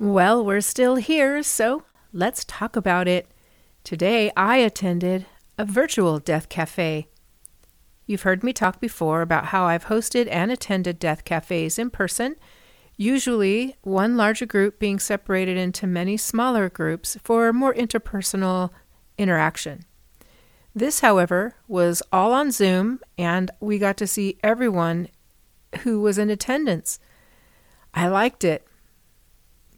Well, we're still here, so let's talk about it. Today I attended a virtual death cafe. You've heard me talk before about how I've hosted and attended death cafes in person, usually one larger group being separated into many smaller groups for more interpersonal interaction. This, however, was all on Zoom, and we got to see everyone who was in attendance. I liked it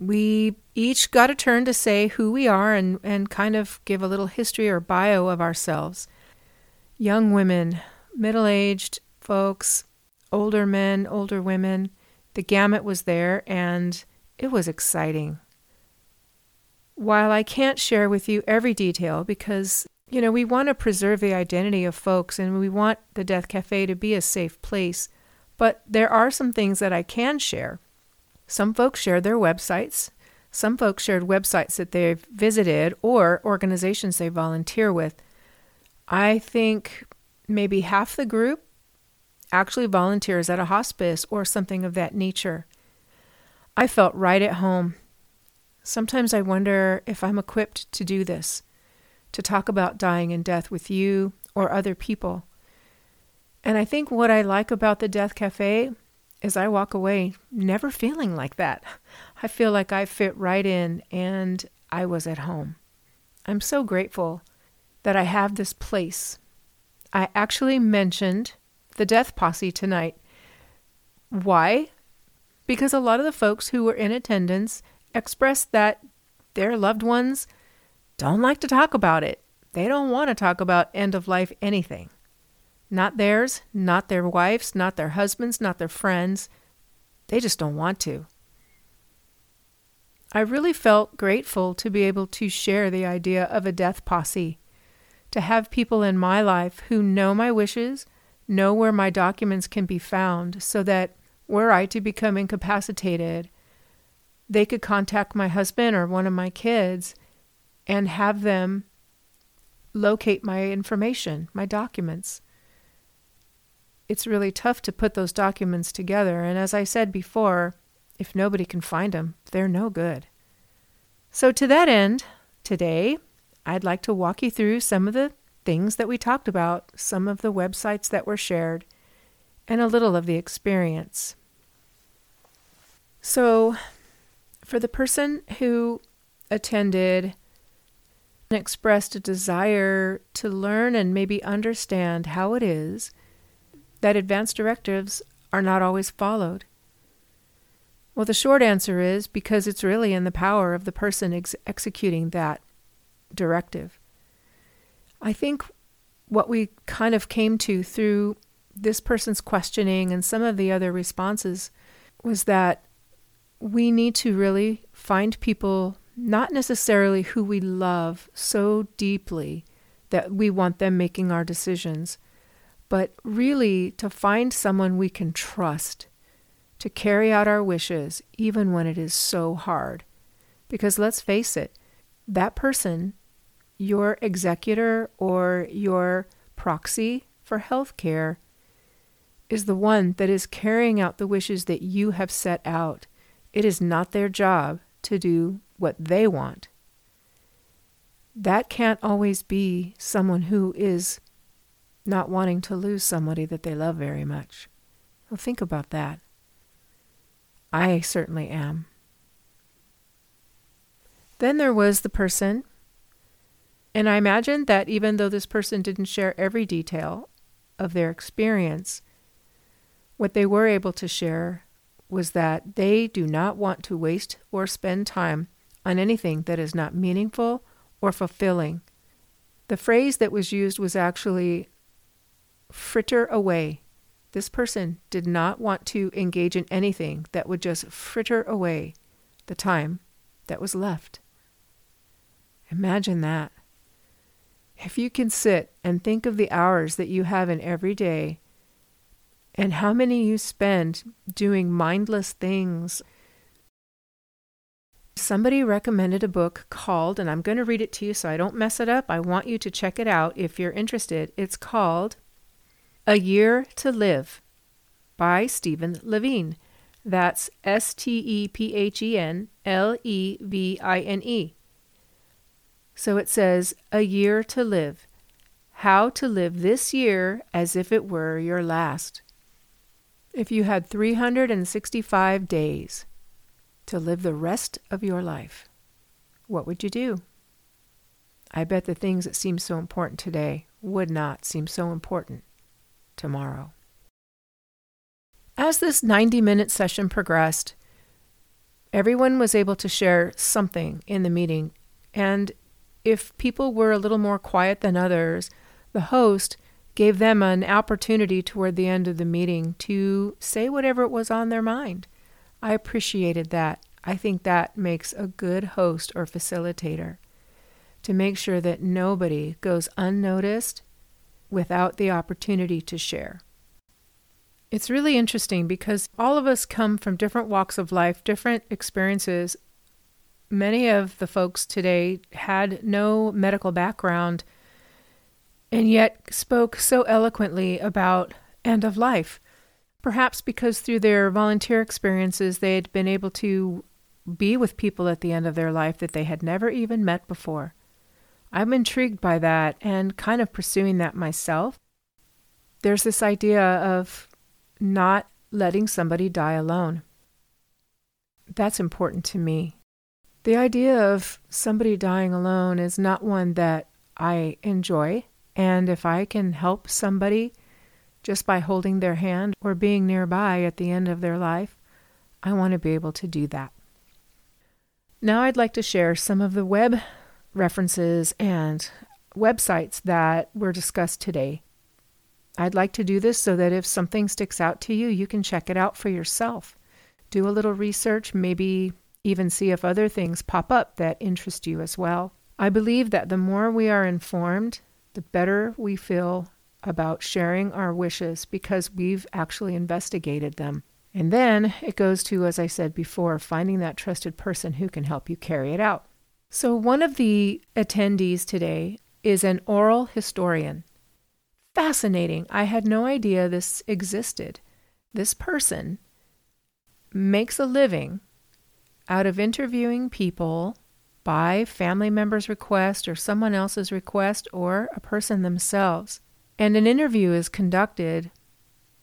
we each got a turn to say who we are and, and kind of give a little history or bio of ourselves. Young women, middle aged folks, older men, older women, the gamut was there and it was exciting. While I can't share with you every detail because, you know, we want to preserve the identity of folks and we want the Death Cafe to be a safe place, but there are some things that I can share. Some folks shared their websites. Some folks shared websites that they've visited or organizations they volunteer with. I think maybe half the group actually volunteers at a hospice or something of that nature. I felt right at home. Sometimes I wonder if I'm equipped to do this, to talk about dying and death with you or other people. And I think what I like about the Death Cafe is I walk away never feeling like that. I feel like I fit right in and I was at home. I'm so grateful that I have this place. I actually mentioned the death posse tonight. Why? Because a lot of the folks who were in attendance expressed that their loved ones don't like to talk about it. They don't want to talk about end of life anything. Not theirs, not their wives, not their husbands, not their friends. They just don't want to. I really felt grateful to be able to share the idea of a death posse, to have people in my life who know my wishes, know where my documents can be found, so that were I to become incapacitated, they could contact my husband or one of my kids and have them locate my information, my documents it's really tough to put those documents together. And as I said before, if nobody can find them, they're no good. So, to that end, today I'd like to walk you through some of the things that we talked about, some of the websites that were shared, and a little of the experience. So, for the person who attended and expressed a desire to learn and maybe understand how it is that advance directives are not always followed? Well, the short answer is because it's really in the power of the person ex- executing that directive. I think what we kind of came to through this person's questioning and some of the other responses was that we need to really find people not necessarily who we love so deeply that we want them making our decisions but really to find someone we can trust to carry out our wishes, even when it is so hard. Because let's face it, that person, your executor or your proxy for health care, is the one that is carrying out the wishes that you have set out. It is not their job to do what they want. That can't always be someone who is not wanting to lose somebody that they love very much. Well, think about that. I certainly am. Then there was the person, and I imagine that even though this person didn't share every detail of their experience, what they were able to share was that they do not want to waste or spend time on anything that is not meaningful or fulfilling. The phrase that was used was actually fritter away. This person did not want to engage in anything that would just fritter away the time that was left. Imagine that. If you can sit and think of the hours that you have in every day and how many you spend doing mindless things. Somebody recommended a book called, and I'm going to read it to you so I don't mess it up. I want you to check it out if you're interested. It's called a Year to Live by Stephen Levine. That's S T E P H E N L E V I N E. So it says, A year to live. How to live this year as if it were your last. If you had 365 days to live the rest of your life, what would you do? I bet the things that seem so important today would not seem so important tomorrow. As this 90 minute session progressed, everyone was able to share something in the meeting. And if people were a little more quiet than others, the host gave them an opportunity toward the end of the meeting to say whatever it was on their mind. I appreciated that. I think that makes a good host or facilitator to make sure that nobody goes unnoticed without the opportunity to share. It's really interesting because all of us come from different walks of life, different experiences. Many of the folks today had no medical background and yet spoke so eloquently about end of life. Perhaps because through their volunteer experiences, they had been able to be with people at the end of their life that they had never even met before. I'm intrigued by that and kind of pursuing that myself. There's this idea of not letting somebody die alone. That's important to me. The idea of somebody dying alone is not one that I enjoy. And if I can help somebody just by holding their hand or being nearby at the end of their life, I want to be able to do that. Now, I'd like to share some of the web references and websites that were discussed today. I'd like to do this so that if something sticks out to you, you can check it out for yourself. Do a little research, maybe even see if other things pop up that interest you as well. I believe that the more we are informed, the better we feel about sharing our wishes because we've actually investigated them. And then it goes to, as I said before, finding that trusted person who can help you carry it out. So, one of the attendees today is an oral historian. Fascinating. I had no idea this existed. This person makes a living out of interviewing people by family members' request or someone else's request or a person themselves. And an interview is conducted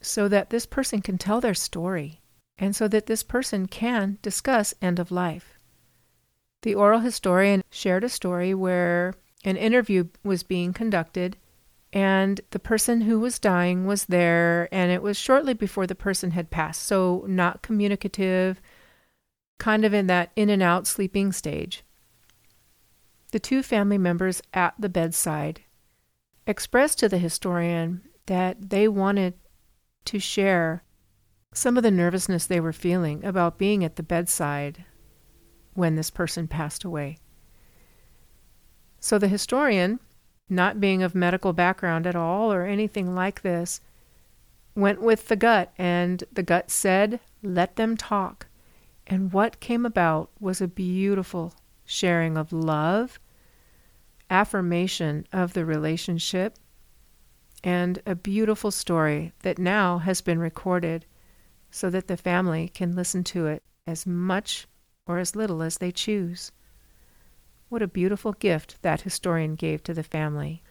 so that this person can tell their story and so that this person can discuss end of life. The oral historian shared a story where an interview was being conducted and the person who was dying was there and it was shortly before the person had passed. So not communicative kind of in that in and out sleeping stage. The two family members at the bedside expressed to the historian that they wanted to share some of the nervousness they were feeling about being at the bedside when this person passed away. So the historian, not being of medical background at all or anything like this, went with the gut, and the gut said, Let them talk. And what came about was a beautiful sharing of love, affirmation of the relationship, and a beautiful story that now has been recorded so that the family can listen to it as much or as little as they choose. What a beautiful gift that historian gave to the family.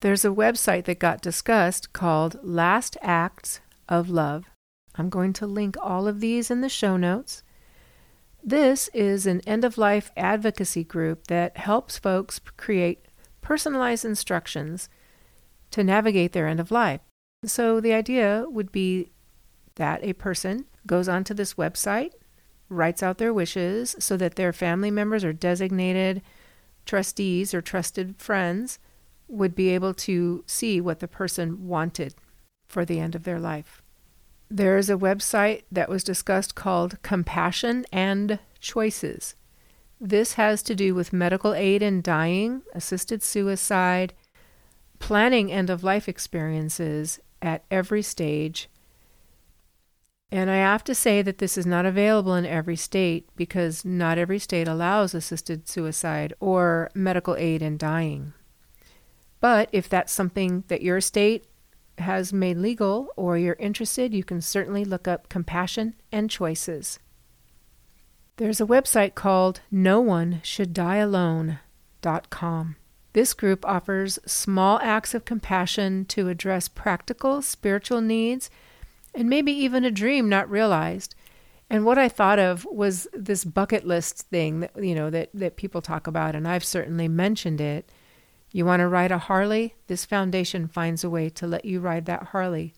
There's a website that got discussed called Last Acts of Love. I'm going to link all of these in the show notes. This is an end of life advocacy group that helps folks create personalized instructions to navigate their end of life. So the idea would be that a person goes onto this website, writes out their wishes so that their family members or designated trustees or trusted friends would be able to see what the person wanted for the end of their life. There is a website that was discussed called Compassion and Choices. This has to do with medical aid in dying, assisted suicide, planning end of life experiences at every stage. And I have to say that this is not available in every state because not every state allows assisted suicide or medical aid in dying. But if that's something that your state has made legal or you're interested, you can certainly look up Compassion and Choices. There's a website called No One Should Die Alone.com. This group offers small acts of compassion to address practical spiritual needs and maybe even a dream not realized. And what I thought of was this bucket list thing that you know that, that people talk about, and I've certainly mentioned it. You want to ride a Harley? This foundation finds a way to let you ride that Harley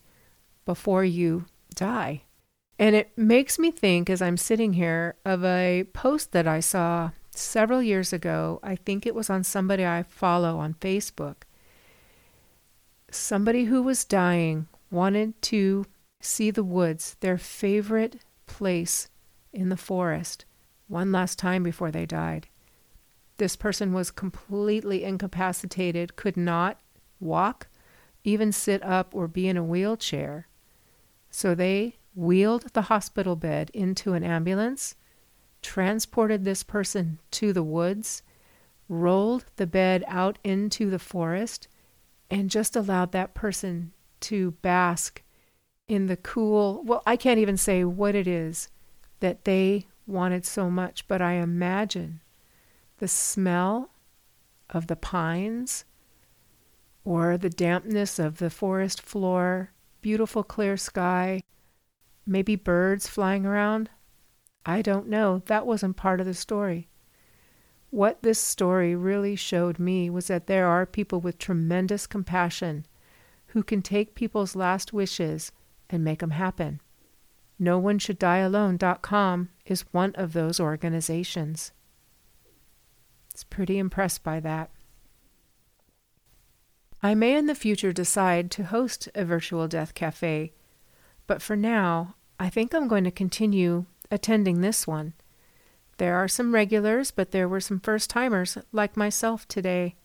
before you die. And it makes me think, as I'm sitting here, of a post that I saw several years ago. I think it was on somebody I follow on Facebook. Somebody who was dying wanted to see the woods, their favorite place in the forest, one last time before they died. This person was completely incapacitated, could not walk, even sit up or be in a wheelchair. So they wheeled the hospital bed into an ambulance, transported this person to the woods, rolled the bed out into the forest, and just allowed that person to bask in the cool, well, I can't even say what it is that they wanted so much, but I imagine the smell of the pines or the dampness of the forest floor, beautiful clear sky, maybe birds flying around. I don't know. That wasn't part of the story. What this story really showed me was that there are people with tremendous compassion who can take people's last wishes and make them happen. No one should die alone.com is one of those organizations. It's pretty impressed by that. I may in the future decide to host a virtual death cafe, but for now, I think I'm going to continue attending this one. There are some regulars, but there were some first timers like myself today.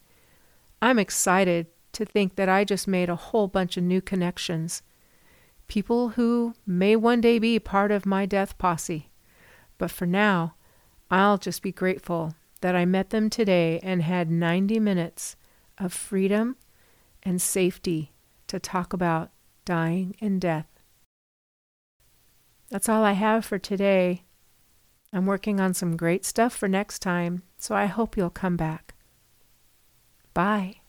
I'm excited to think that I just made a whole bunch of new connections people who may one day be part of my death posse. But for now, I'll just be grateful that I met them today and had 90 minutes of freedom and safety to talk about dying and death. That's all I have for today. I'm working on some great stuff for next time, so I hope you'll come back. Bye.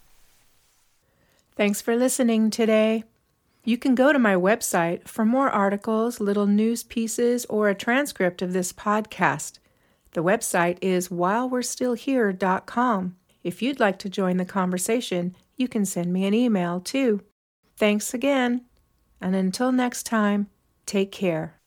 Thanks for listening today. You can go to my website for more articles, little news pieces, or a transcript of this podcast. The website is whilewe'restillhere.com. If you'd like to join the conversation, you can send me an email too. Thanks again, and until next time, take care.